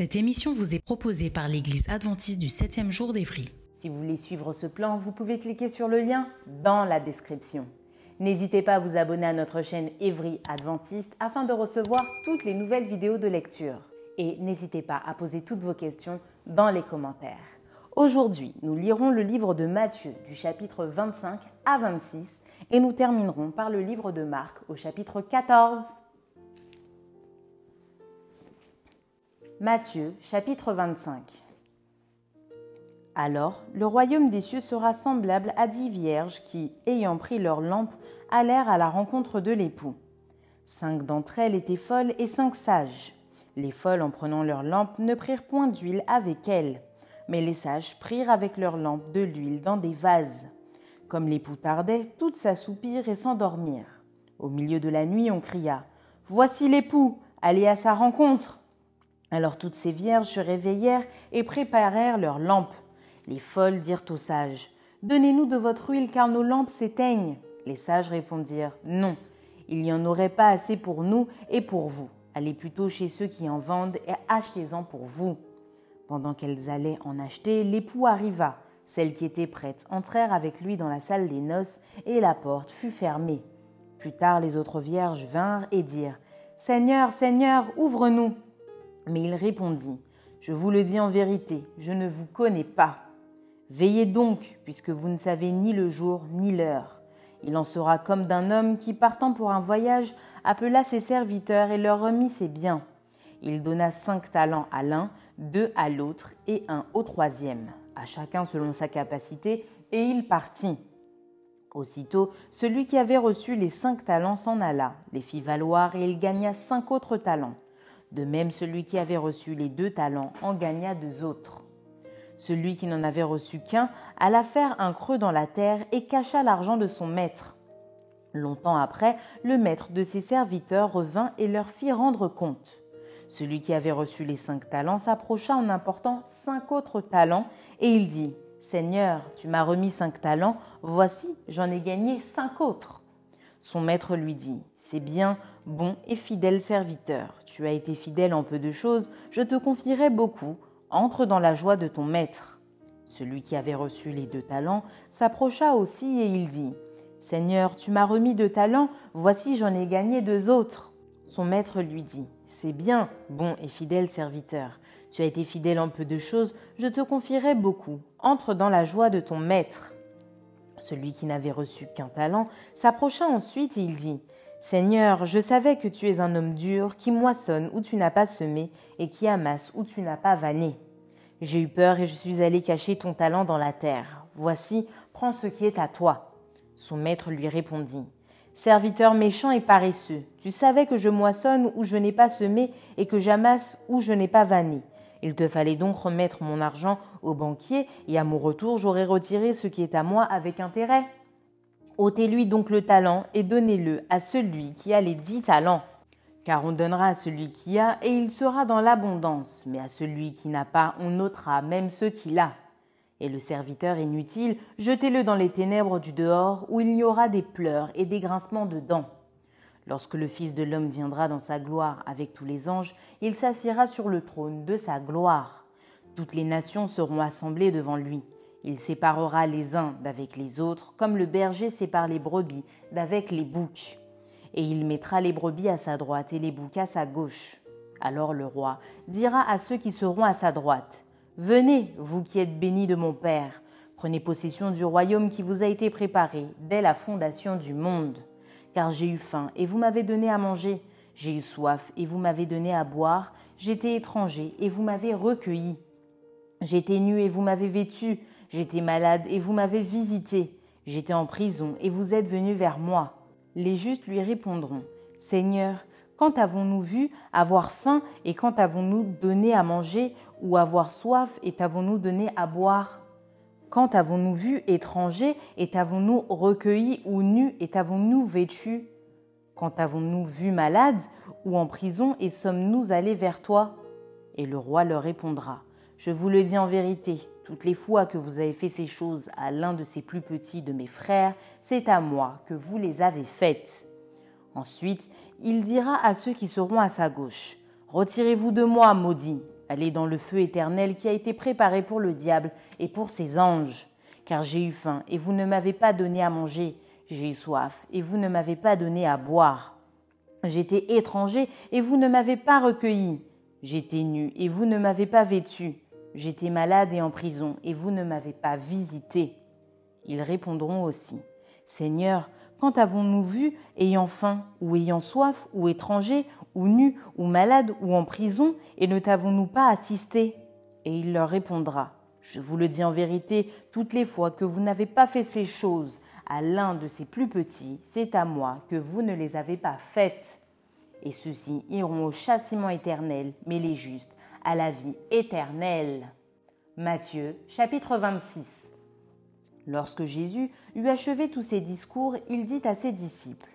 Cette émission vous est proposée par l'Église adventiste du 7e jour d'Évry. Si vous voulez suivre ce plan, vous pouvez cliquer sur le lien dans la description. N'hésitez pas à vous abonner à notre chaîne Évry Adventiste afin de recevoir toutes les nouvelles vidéos de lecture. Et n'hésitez pas à poser toutes vos questions dans les commentaires. Aujourd'hui, nous lirons le livre de Matthieu du chapitre 25 à 26 et nous terminerons par le livre de Marc au chapitre 14. Matthieu chapitre 25 Alors le royaume des cieux sera semblable à dix vierges qui, ayant pris leurs lampes, allèrent à la rencontre de l'époux. Cinq d'entre elles étaient folles et cinq sages. Les folles, en prenant leurs lampes, ne prirent point d'huile avec elles, mais les sages prirent avec leurs lampes de l'huile dans des vases. Comme l'époux tardait, toutes s'assoupirent et s'endormirent. Au milieu de la nuit, on cria Voici l'époux, allez à sa rencontre. Alors toutes ces vierges se réveillèrent et préparèrent leurs lampes. Les folles dirent aux sages Donnez-nous de votre huile car nos lampes s'éteignent. Les sages répondirent Non, il n'y en aurait pas assez pour nous et pour vous. Allez plutôt chez ceux qui en vendent et achetez-en pour vous. Pendant qu'elles allaient en acheter, l'époux arriva. Celles qui étaient prêtes entrèrent avec lui dans la salle des noces et la porte fut fermée. Plus tard, les autres vierges vinrent et dirent Seigneur, Seigneur, ouvre-nous. Mais il répondit, Je vous le dis en vérité, je ne vous connais pas. Veillez donc, puisque vous ne savez ni le jour ni l'heure. Il en sera comme d'un homme qui, partant pour un voyage, appela ses serviteurs et leur remit ses biens. Il donna cinq talents à l'un, deux à l'autre et un au troisième, à chacun selon sa capacité, et il partit. Aussitôt, celui qui avait reçu les cinq talents s'en alla, les fit valoir, et il gagna cinq autres talents. De même, celui qui avait reçu les deux talents en gagna deux autres. Celui qui n'en avait reçu qu'un alla faire un creux dans la terre et cacha l'argent de son maître. Longtemps après, le maître de ses serviteurs revint et leur fit rendre compte. Celui qui avait reçu les cinq talents s'approcha en apportant cinq autres talents, et il dit Seigneur, tu m'as remis cinq talents, voici, j'en ai gagné cinq autres. Son maître lui dit C'est bien, bon et fidèle serviteur. Tu as été fidèle en peu de choses, je te confierai beaucoup. Entre dans la joie de ton maître. Celui qui avait reçu les deux talents s'approcha aussi et il dit Seigneur, tu m'as remis deux talents, voici j'en ai gagné deux autres. Son maître lui dit C'est bien, bon et fidèle serviteur. Tu as été fidèle en peu de choses, je te confierai beaucoup. Entre dans la joie de ton maître. Celui qui n'avait reçu qu'un talent s'approcha ensuite et il dit Seigneur, je savais que tu es un homme dur, qui moissonne où tu n'as pas semé et qui amasse où tu n'as pas vanné. J'ai eu peur et je suis allé cacher ton talent dans la terre. Voici, prends ce qui est à toi. Son maître lui répondit Serviteur méchant et paresseux, tu savais que je moissonne où je n'ai pas semé et que j'amasse où je n'ai pas vanné. Il te fallait donc remettre mon argent au banquier, et à mon retour j'aurais retiré ce qui est à moi avec intérêt. ôtez-lui donc le talent et donnez-le à celui qui a les dix talents. Car on donnera à celui qui a, et il sera dans l'abondance, mais à celui qui n'a pas, on ôtera même ce qu'il a. Et le serviteur inutile, jetez-le dans les ténèbres du dehors, où il y aura des pleurs et des grincements de dents. Lorsque le Fils de l'homme viendra dans sa gloire avec tous les anges, il s'assiera sur le trône de sa gloire. Toutes les nations seront assemblées devant lui. Il séparera les uns d'avec les autres, comme le berger sépare les brebis d'avec les boucs. Et il mettra les brebis à sa droite et les boucs à sa gauche. Alors le roi dira à ceux qui seront à sa droite, Venez, vous qui êtes bénis de mon Père, prenez possession du royaume qui vous a été préparé dès la fondation du monde car j'ai eu faim, et vous m'avez donné à manger. J'ai eu soif et vous m'avez donné à boire. J'étais étranger et vous m'avez recueilli. J'étais nu et vous m'avez vêtu. J'étais malade et vous m'avez visité. J'étais en prison et vous êtes venu vers moi. Les justes lui répondront Seigneur, quand avons-nous vu avoir faim et quand avons-nous donné à manger ou avoir soif et t'avons-nous donné à boire? Quand avons-nous vu étranger et t'avons-nous recueilli ou nu et t'avons-nous vêtu Quand avons-nous vu malade ou en prison et sommes-nous allés vers toi? Et le roi leur répondra Je vous le dis en vérité, toutes les fois que vous avez fait ces choses à l'un de ces plus petits de mes frères, c'est à moi que vous les avez faites. Ensuite, il dira à ceux qui seront à sa gauche, Retirez-vous de moi, maudits, allez dans le feu éternel qui a été préparé pour le diable et pour ses anges. Car j'ai eu faim et vous ne m'avez pas donné à manger, j'ai eu soif et vous ne m'avez pas donné à boire. J'étais étranger et vous ne m'avez pas recueilli, j'étais nu et vous ne m'avez pas vêtu. J'étais malade et en prison, et vous ne m'avez pas visité. Ils répondront aussi, Seigneur, quand avons-nous vu, ayant faim, ou ayant soif, ou étranger, ou nu, ou malade, ou en prison, et ne t'avons-nous pas assisté? Et il leur répondra, Je vous le dis en vérité, toutes les fois que vous n'avez pas fait ces choses à l'un de ces plus petits, c'est à moi que vous ne les avez pas faites. Et ceux-ci iront au châtiment éternel, mais les justes à la vie éternelle. Matthieu chapitre 26 Lorsque Jésus eut achevé tous ses discours, il dit à ses disciples,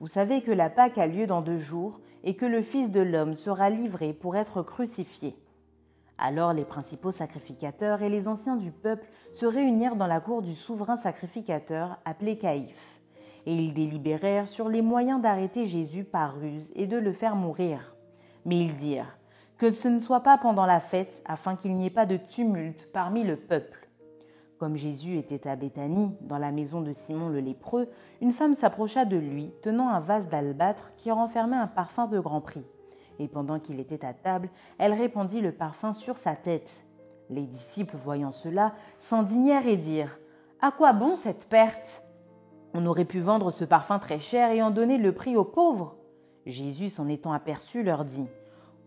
Vous savez que la Pâque a lieu dans deux jours et que le Fils de l'homme sera livré pour être crucifié. Alors les principaux sacrificateurs et les anciens du peuple se réunirent dans la cour du souverain sacrificateur appelé Caïphe, et ils délibérèrent sur les moyens d'arrêter Jésus par ruse et de le faire mourir. Mais ils dirent que ce ne soit pas pendant la fête, afin qu'il n'y ait pas de tumulte parmi le peuple. Comme Jésus était à Béthanie, dans la maison de Simon le lépreux, une femme s'approcha de lui, tenant un vase d'albâtre qui renfermait un parfum de grand prix. Et pendant qu'il était à table, elle répandit le parfum sur sa tête. Les disciples, voyant cela, s'indignèrent et dirent À quoi bon cette perte? On aurait pu vendre ce parfum très cher et en donner le prix aux pauvres. Jésus, s'en étant aperçu, leur dit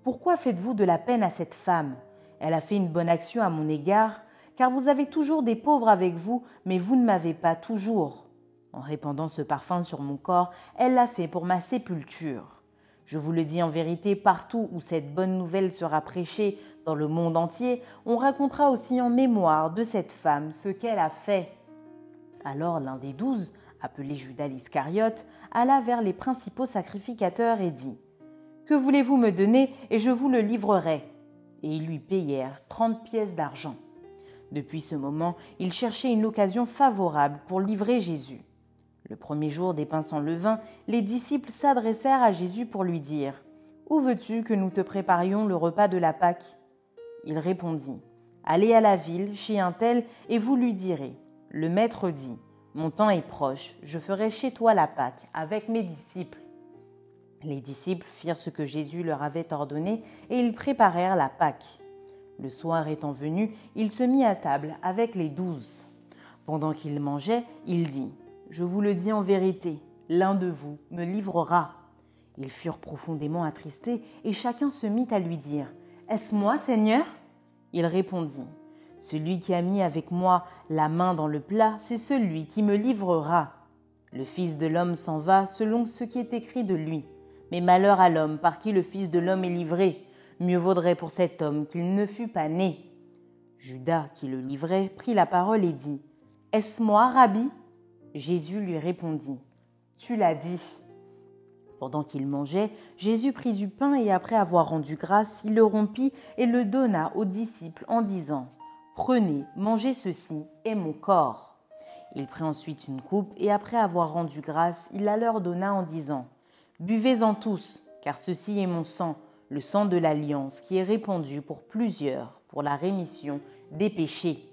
pourquoi faites-vous de la peine à cette femme? Elle a fait une bonne action à mon égard, car vous avez toujours des pauvres avec vous, mais vous ne m'avez pas toujours. En répandant ce parfum sur mon corps, elle l'a fait pour ma sépulture. Je vous le dis en vérité, partout où cette bonne nouvelle sera prêchée dans le monde entier, on racontera aussi en mémoire de cette femme ce qu'elle a fait. Alors l'un des douze, appelé Judas l'Iscariote, alla vers les principaux sacrificateurs et dit que voulez-vous me donner et je vous le livrerai Et ils lui payèrent trente pièces d'argent. Depuis ce moment, il cherchait une occasion favorable pour livrer Jésus. Le premier jour des pains sans levain, les disciples s'adressèrent à Jésus pour lui dire Où veux-tu que nous te préparions le repas de la Pâque? Il répondit Allez à la ville, chez un tel, et vous lui direz Le maître dit Mon temps est proche, je ferai chez toi la Pâque avec mes disciples. Les disciples firent ce que Jésus leur avait ordonné et ils préparèrent la Pâque. Le soir étant venu, il se mit à table avec les douze. Pendant qu'il mangeait, il dit Je vous le dis en vérité, l'un de vous me livrera. Ils furent profondément attristés et chacun se mit à lui dire Est-ce moi, Seigneur? Il répondit Celui qui a mis avec moi la main dans le plat, c'est celui qui me livrera. Le Fils de l'homme s'en va selon ce qui est écrit de lui. Mais malheur à l'homme par qui le Fils de l'homme est livré. Mieux vaudrait pour cet homme qu'il ne fût pas né. Judas, qui le livrait, prit la parole et dit Est-ce moi, Rabbi? Jésus lui répondit Tu l'as dit. Pendant qu'il mangeait, Jésus prit du pain et après avoir rendu grâce, il le rompit et le donna aux disciples en disant Prenez, mangez ceci, est mon corps. Il prit ensuite une coupe et après avoir rendu grâce, il la leur donna en disant Buvez-en tous, car ceci est mon sang, le sang de l'alliance, qui est répandu pour plusieurs, pour la rémission des péchés.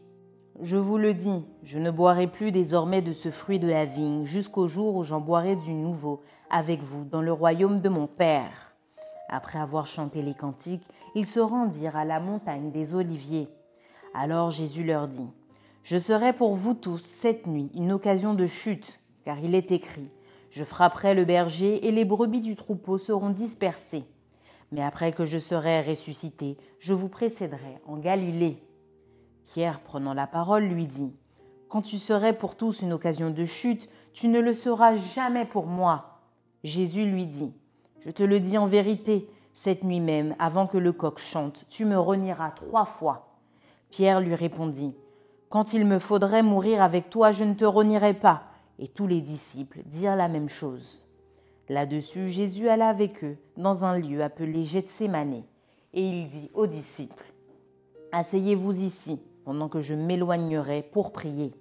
Je vous le dis, je ne boirai plus désormais de ce fruit de la vigne, jusqu'au jour où j'en boirai du nouveau avec vous dans le royaume de mon Père. Après avoir chanté les cantiques, ils se rendirent à la montagne des Oliviers. Alors Jésus leur dit, Je serai pour vous tous cette nuit une occasion de chute, car il est écrit, Je frapperai le berger et les brebis du troupeau seront dispersées. Mais après que je serai ressuscité, je vous précéderai en Galilée. Pierre, prenant la parole, lui dit Quand tu serais pour tous une occasion de chute, tu ne le seras jamais pour moi. Jésus lui dit Je te le dis en vérité, cette nuit même, avant que le coq chante, tu me renieras trois fois. Pierre lui répondit Quand il me faudrait mourir avec toi, je ne te renierai pas. Et tous les disciples dirent la même chose. Là-dessus, Jésus alla avec eux dans un lieu appelé Gethsémané, et il dit aux disciples Asseyez-vous ici, pendant que je m'éloignerai pour prier.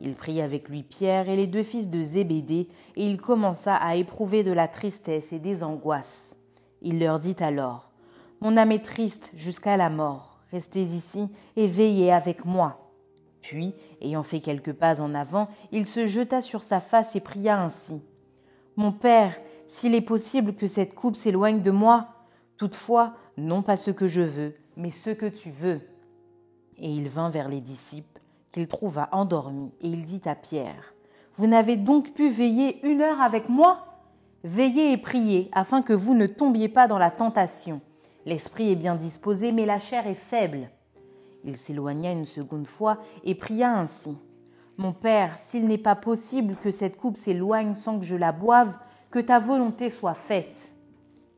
Il prit avec lui Pierre et les deux fils de Zébédée, et il commença à éprouver de la tristesse et des angoisses. Il leur dit alors Mon âme est triste jusqu'à la mort, restez ici et veillez avec moi. Puis, ayant fait quelques pas en avant, il se jeta sur sa face et pria ainsi mon Père, s'il est possible que cette coupe s'éloigne de moi, toutefois, non pas ce que je veux, mais ce que tu veux. Et il vint vers les disciples, qu'il trouva endormis, et il dit à Pierre, Vous n'avez donc pu veiller une heure avec moi? Veillez et priez, afin que vous ne tombiez pas dans la tentation. L'esprit est bien disposé, mais la chair est faible. Il s'éloigna une seconde fois et pria ainsi. Mon Père, s'il n'est pas possible que cette coupe s'éloigne sans que je la boive, que ta volonté soit faite.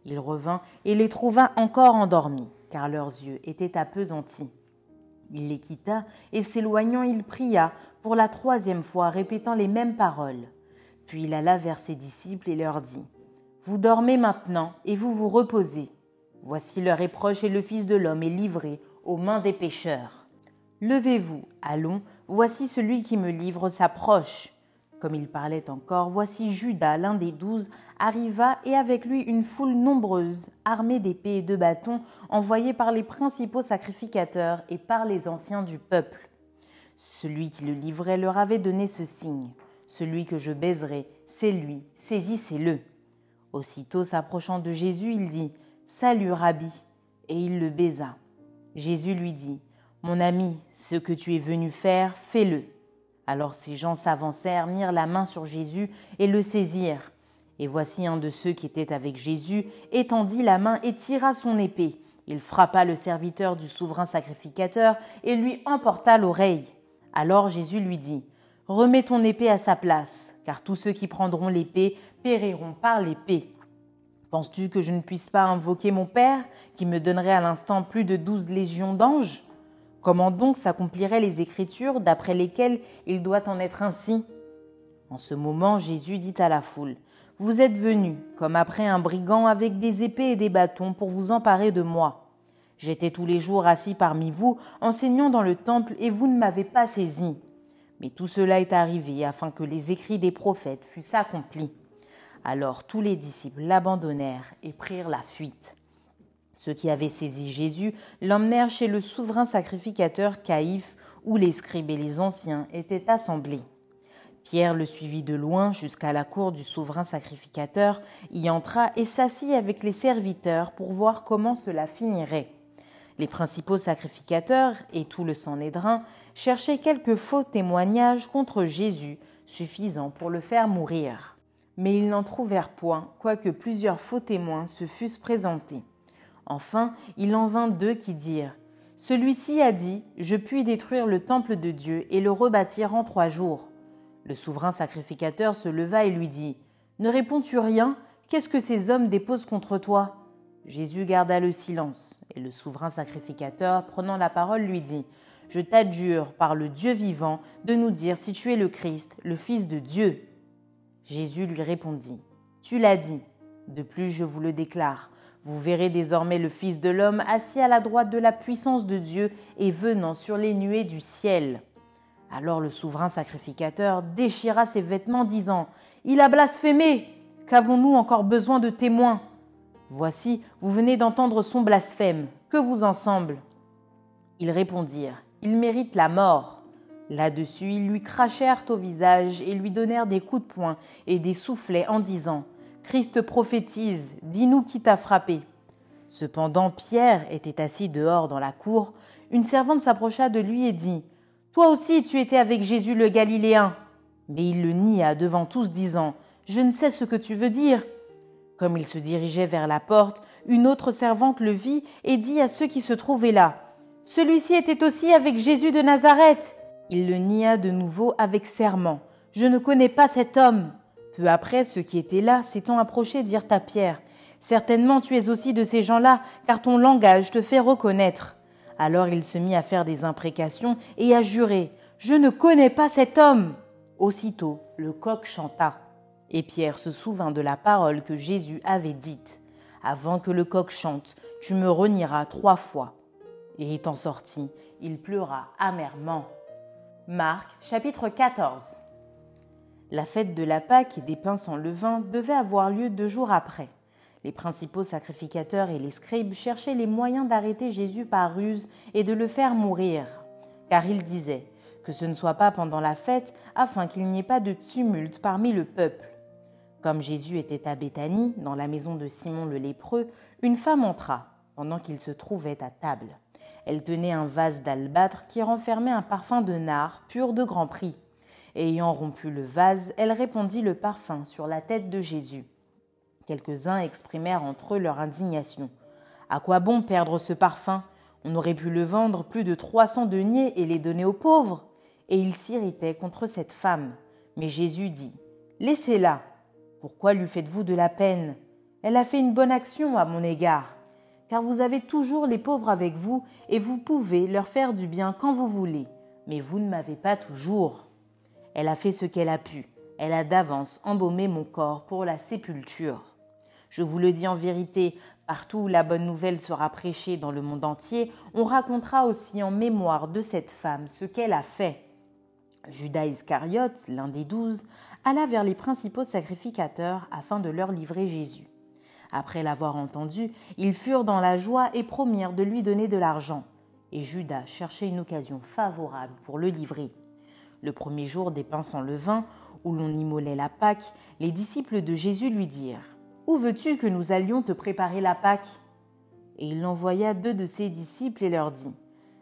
Il revint et les trouva encore endormis, car leurs yeux étaient appesantis. Il les quitta et s'éloignant, il pria pour la troisième fois, répétant les mêmes paroles. Puis il alla vers ses disciples et leur dit Vous dormez maintenant et vous vous reposez. Voici l'heure est et le Fils de l'homme est livré aux mains des pécheurs. Levez-vous, allons, voici celui qui me livre s'approche. Comme il parlait encore, voici Judas, l'un des douze, arriva et avec lui une foule nombreuse, armée d'épées et de bâtons, envoyés par les principaux sacrificateurs et par les anciens du peuple. Celui qui le livrait leur avait donné ce signe. Celui que je baiserai, c'est lui, saisissez-le. Aussitôt s'approchant de Jésus, il dit Salut, Rabbi, et il le baisa. Jésus lui dit mon ami, ce que tu es venu faire, fais-le. Alors ces gens s'avancèrent, mirent la main sur Jésus et le saisirent. Et voici un de ceux qui étaient avec Jésus étendit la main et tira son épée. Il frappa le serviteur du souverain sacrificateur et lui emporta l'oreille. Alors Jésus lui dit Remets ton épée à sa place, car tous ceux qui prendront l'épée périront par l'épée. Penses-tu que je ne puisse pas invoquer mon Père, qui me donnerait à l'instant plus de douze légions d'anges? Comment donc s'accompliraient les Écritures d'après lesquelles il doit en être ainsi? En ce moment, Jésus dit à la foule, Vous êtes venus, comme après un brigand, avec des épées et des bâtons pour vous emparer de moi. J'étais tous les jours assis parmi vous, enseignant dans le temple, et vous ne m'avez pas saisi. Mais tout cela est arrivé afin que les écrits des prophètes fussent accomplis. Alors tous les disciples l'abandonnèrent et prirent la fuite. Ceux qui avaient saisi Jésus l'emmenèrent chez le souverain sacrificateur Caïphe, où les scribes et les anciens étaient assemblés. Pierre le suivit de loin jusqu'à la cour du souverain sacrificateur, y entra et s'assit avec les serviteurs pour voir comment cela finirait. Les principaux sacrificateurs et tout le Sanhédrin cherchaient quelques faux témoignages contre Jésus, suffisants pour le faire mourir. Mais ils n'en trouvèrent point, quoique plusieurs faux témoins se fussent présentés. Enfin, il en vint deux qui dirent Celui-ci a dit Je puis détruire le temple de Dieu et le rebâtir en trois jours. Le souverain sacrificateur se leva et lui dit Ne réponds-tu rien? Qu'est-ce que ces hommes déposent contre toi? Jésus garda le silence, et le souverain sacrificateur, prenant la parole, lui dit Je t'adjure par le Dieu vivant de nous dire si tu es le Christ, le Fils de Dieu. Jésus lui répondit Tu l'as dit. De plus, je vous le déclare vous verrez désormais le Fils de l'homme assis à la droite de la puissance de Dieu et venant sur les nuées du ciel. Alors le souverain sacrificateur déchira ses vêtements, disant Il a blasphémé Qu'avons-nous encore besoin de témoins? Voici, vous venez d'entendre son blasphème. Que vous en semble? Ils répondirent Il mérite la mort. Là-dessus, ils lui crachèrent au visage et lui donnèrent des coups de poing et des soufflets en disant Christ prophétise, dis-nous qui t'a frappé. Cependant, Pierre était assis dehors dans la cour. Une servante s'approcha de lui et dit Toi aussi tu étais avec Jésus le Galiléen. Mais il le nia devant tous, disant Je ne sais ce que tu veux dire. Comme il se dirigeait vers la porte, une autre servante le vit et dit à ceux qui se trouvaient là Celui-ci était aussi avec Jésus de Nazareth. Il le nia de nouveau avec serment Je ne connais pas cet homme. Peu après, ceux qui étaient là, s'étant approchés, dirent à Pierre Certainement tu es aussi de ces gens-là, car ton langage te fait reconnaître. Alors il se mit à faire des imprécations et à jurer Je ne connais pas cet homme. Aussitôt, le coq chanta. Et Pierre se souvint de la parole que Jésus avait dite Avant que le coq chante, tu me renieras trois fois. Et étant sorti, il pleura amèrement. Marc chapitre 14 La fête de la Pâque et des pains sans levain devait avoir lieu deux jours après. Les principaux sacrificateurs et les scribes cherchaient les moyens d'arrêter Jésus par ruse et de le faire mourir, car ils disaient que ce ne soit pas pendant la fête afin qu'il n'y ait pas de tumulte parmi le peuple. Comme Jésus était à Béthanie, dans la maison de Simon le lépreux, une femme entra, pendant qu'il se trouvait à table. Elle tenait un vase d'albâtre qui renfermait un parfum de nard pur de grand prix. Ayant rompu le vase, elle répandit le parfum sur la tête de Jésus. Quelques-uns exprimèrent entre eux leur indignation. À quoi bon perdre ce parfum? On aurait pu le vendre plus de trois cents deniers et les donner aux pauvres. Et ils s'irritaient contre cette femme. Mais Jésus dit Laissez-la, pourquoi lui faites-vous de la peine? Elle a fait une bonne action à mon égard, car vous avez toujours les pauvres avec vous et vous pouvez leur faire du bien quand vous voulez, mais vous ne m'avez pas toujours. Elle a fait ce qu'elle a pu, elle a d'avance embaumé mon corps pour la sépulture. Je vous le dis en vérité, partout où la bonne nouvelle sera prêchée dans le monde entier, on racontera aussi en mémoire de cette femme ce qu'elle a fait. Judas Iscariote, l'un des douze, alla vers les principaux sacrificateurs afin de leur livrer Jésus. Après l'avoir entendu, ils furent dans la joie et promirent de lui donner de l'argent. Et Judas cherchait une occasion favorable pour le livrer. Le premier jour des pains sans levain, où l'on immolait la Pâque, les disciples de Jésus lui dirent Où veux-tu que nous allions te préparer la Pâque? Et il envoya deux de ses disciples et leur dit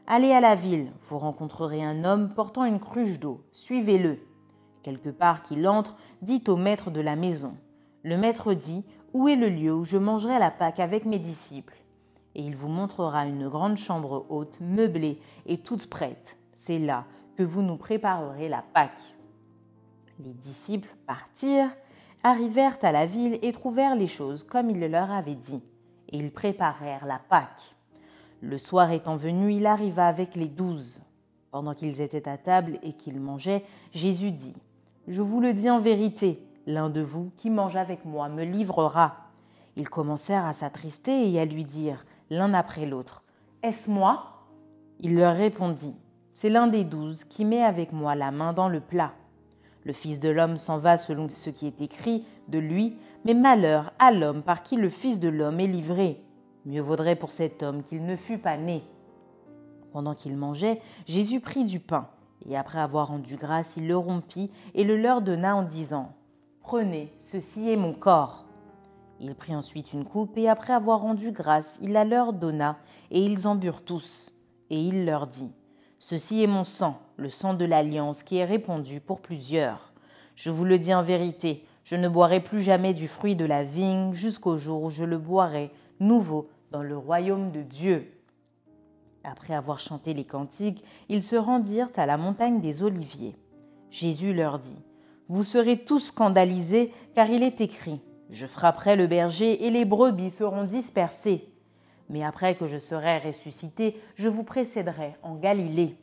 Allez à la ville, vous rencontrerez un homme portant une cruche d'eau, suivez-le. Quelque part qu'il entre, dit au maître de la maison. Le maître dit Où est le lieu où je mangerai la Pâque avec mes disciples? Et il vous montrera une grande chambre haute, meublée et toute prête. C'est là que vous nous préparerez la Pâque. Les disciples partirent, arrivèrent à la ville et trouvèrent les choses comme il le leur avait dit, et ils préparèrent la Pâque. Le soir étant venu, il arriva avec les douze. Pendant qu'ils étaient à table et qu'ils mangeaient, Jésus dit Je vous le dis en vérité, l'un de vous qui mange avec moi me livrera. Ils commencèrent à s'attrister et à lui dire, l'un après l'autre Est-ce moi? Il leur répondit C'est l'un des douze qui met avec moi la main dans le plat. Le Fils de l'homme s'en va selon ce qui est écrit de lui, mais malheur à l'homme par qui le Fils de l'homme est livré. Mieux vaudrait pour cet homme qu'il ne fût pas né. Pendant qu'il mangeait, Jésus prit du pain, et après avoir rendu grâce, il le rompit et le leur donna en disant Prenez, ceci est mon corps. Il prit ensuite une coupe, et après avoir rendu grâce, il la leur donna, et ils en burent tous. Et il leur dit Ceci est mon sang, le sang de l'alliance, qui est répandu pour plusieurs. Je vous le dis en vérité, je ne boirai plus jamais du fruit de la vigne jusqu'au jour où je le boirai nouveau dans le royaume de Dieu. Après avoir chanté les cantiques, ils se rendirent à la montagne des Oliviers. Jésus leur dit, Vous serez tous scandalisés, car il est écrit, Je frapperai le berger et les brebis seront dispersées. Mais après que je serai ressuscité, je vous précéderai en Galilée.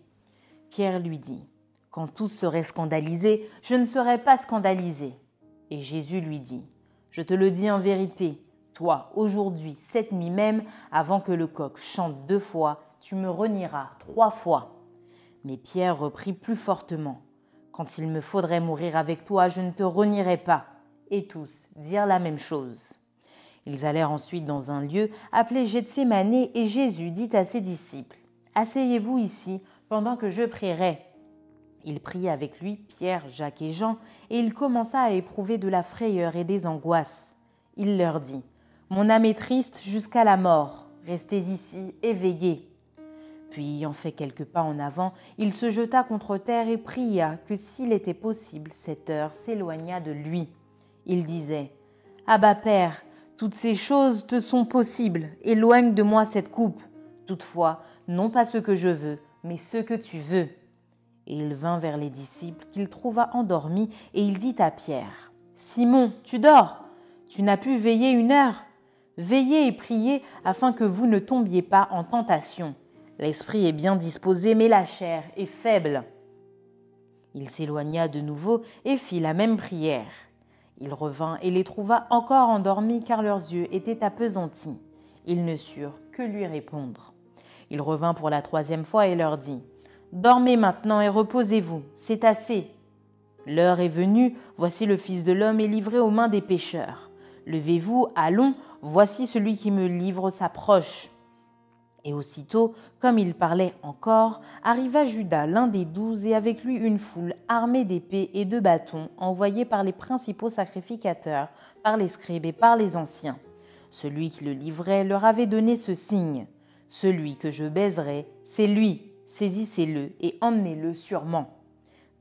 Pierre lui dit, Quand tous seraient scandalisés, je ne serai pas scandalisé. Et Jésus lui dit, Je te le dis en vérité, toi, aujourd'hui, cette nuit même, avant que le coq chante deux fois, tu me renieras trois fois. Mais Pierre reprit plus fortement. Quand il me faudrait mourir avec toi, je ne te renierai pas. Et tous dirent la même chose. Ils allèrent ensuite dans un lieu appelé Gethsemane et Jésus dit à ses disciples Asseyez-vous ici pendant que je prierai. Il prit avec lui Pierre, Jacques et Jean, et il commença à éprouver de la frayeur et des angoisses. Il leur dit mon âme est triste jusqu'à la mort. Restez ici, éveillés. Puis, ayant fait quelques pas en avant, il se jeta contre terre et pria que s'il était possible, cette heure s'éloignât de lui. Il disait Abba Père, toutes ces choses te sont possibles, éloigne de moi cette coupe. Toutefois, non pas ce que je veux, mais ce que tu veux. Et il vint vers les disciples qu'il trouva endormis, et il dit à Pierre Simon, tu dors Tu n'as pu veiller une heure Veillez et priez afin que vous ne tombiez pas en tentation. L'esprit est bien disposé, mais la chair est faible. Il s'éloigna de nouveau et fit la même prière. Il revint et les trouva encore endormis car leurs yeux étaient appesantis. Ils ne surent que lui répondre. Il revint pour la troisième fois et leur dit Dormez maintenant et reposez-vous, c'est assez. L'heure est venue, voici le Fils de l'homme est livré aux mains des pécheurs. Levez-vous, allons, voici celui qui me livre s'approche. Et aussitôt, comme il parlait encore, arriva Judas, l'un des douze, et avec lui une foule armée d'épées et de bâtons, envoyés par les principaux sacrificateurs, par les scribes et par les anciens. Celui qui le livrait leur avait donné ce signe. Celui que je baiserai, c'est lui, saisissez-le et emmenez-le sûrement.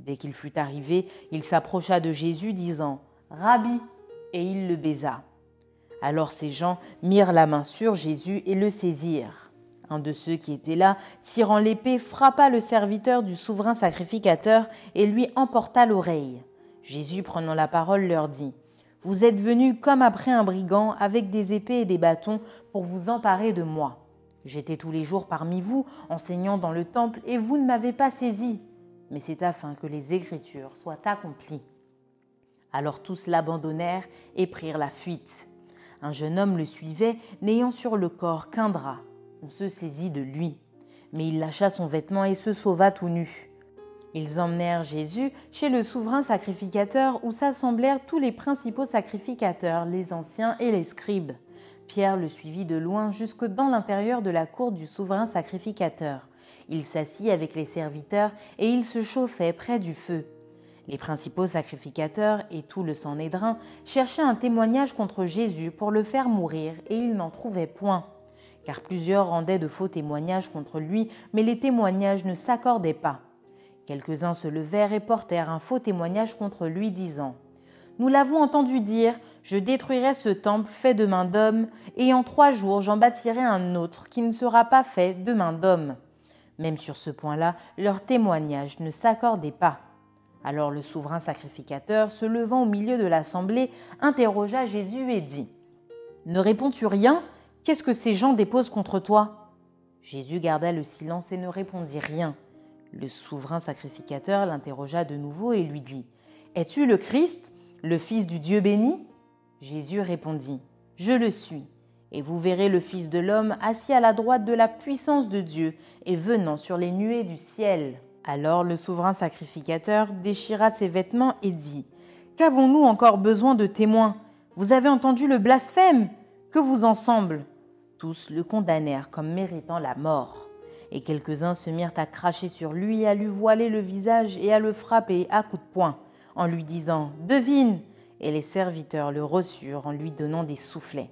Dès qu'il fut arrivé, il s'approcha de Jésus, disant Rabbi, et il le baisa. Alors ces gens mirent la main sur Jésus et le saisirent. Un de ceux qui étaient là, tirant l'épée, frappa le serviteur du souverain sacrificateur et lui emporta l'oreille. Jésus, prenant la parole, leur dit Vous êtes venus comme après un brigand, avec des épées et des bâtons, pour vous emparer de moi. J'étais tous les jours parmi vous, enseignant dans le temple, et vous ne m'avez pas saisi. Mais c'est afin que les Écritures soient accomplies. Alors tous l'abandonnèrent et prirent la fuite. Un jeune homme le suivait, n'ayant sur le corps qu'un drap on se saisit de lui. Mais il lâcha son vêtement et se sauva tout nu. Ils emmenèrent Jésus chez le souverain sacrificateur où s'assemblèrent tous les principaux sacrificateurs, les anciens et les scribes. Pierre le suivit de loin jusque dans l'intérieur de la cour du souverain sacrificateur. Il s'assit avec les serviteurs et il se chauffait près du feu. Les principaux sacrificateurs et tout le Sanhédrin cherchaient un témoignage contre Jésus pour le faire mourir et ils n'en trouvaient point car plusieurs rendaient de faux témoignages contre lui, mais les témoignages ne s'accordaient pas. Quelques-uns se levèrent et portèrent un faux témoignage contre lui, disant Nous l'avons entendu dire Je détruirai ce temple fait de main d'homme, et en trois jours j'en bâtirai un autre qui ne sera pas fait de main d'homme. Même sur ce point-là, leurs témoignages ne s'accordaient pas. Alors le souverain sacrificateur, se levant au milieu de l'assemblée, interrogea Jésus et dit Ne réponds-tu rien? Qu'est-ce que ces gens déposent contre toi? Jésus garda le silence et ne répondit rien. Le souverain sacrificateur l'interrogea de nouveau et lui dit Es-tu le Christ, le Fils du Dieu béni Jésus répondit Je le suis, et vous verrez le Fils de l'homme assis à la droite de la puissance de Dieu et venant sur les nuées du ciel. Alors le souverain sacrificateur déchira ses vêtements et dit Qu'avons-nous encore besoin de témoins? Vous avez entendu le blasphème? Que vous ensemble tous le condamnèrent comme méritant la mort. Et quelques-uns se mirent à cracher sur lui, à lui voiler le visage et à le frapper à coups de poing, en lui disant Devine Et les serviteurs le reçurent en lui donnant des soufflets.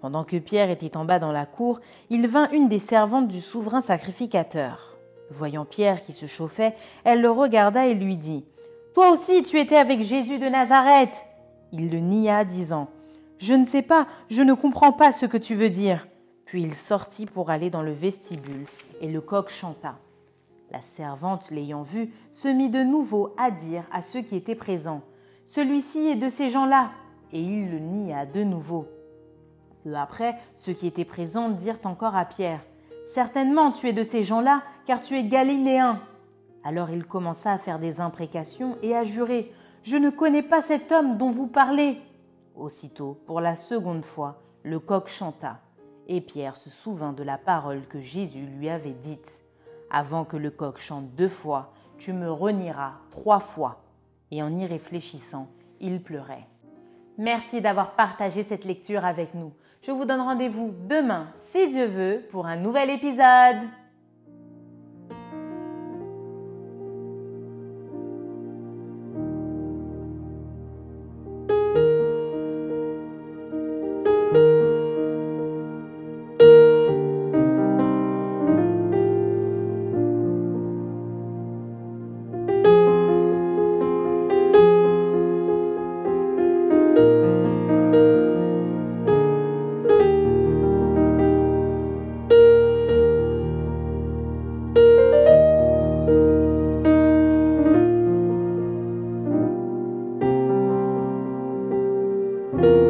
Pendant que Pierre était en bas dans la cour, il vint une des servantes du souverain sacrificateur. Voyant Pierre qui se chauffait, elle le regarda et lui dit Toi aussi tu étais avec Jésus de Nazareth Il le nia, disant Je ne sais pas, je ne comprends pas ce que tu veux dire. Puis il sortit pour aller dans le vestibule, et le coq chanta. La servante, l'ayant vu, se mit de nouveau à dire à ceux qui étaient présents Celui-ci est de ces gens-là. Et il le nia de nouveau. Peu après, ceux qui étaient présents dirent encore à Pierre Certainement tu es de ces gens-là, car tu es galiléen. Alors il commença à faire des imprécations et à jurer Je ne connais pas cet homme dont vous parlez. Aussitôt, pour la seconde fois, le coq chanta. Et Pierre se souvint de la parole que Jésus lui avait dite. Avant que le coq chante deux fois, tu me renieras trois fois. Et en y réfléchissant, il pleurait. Merci d'avoir partagé cette lecture avec nous. Je vous donne rendez-vous demain, si Dieu veut, pour un nouvel épisode.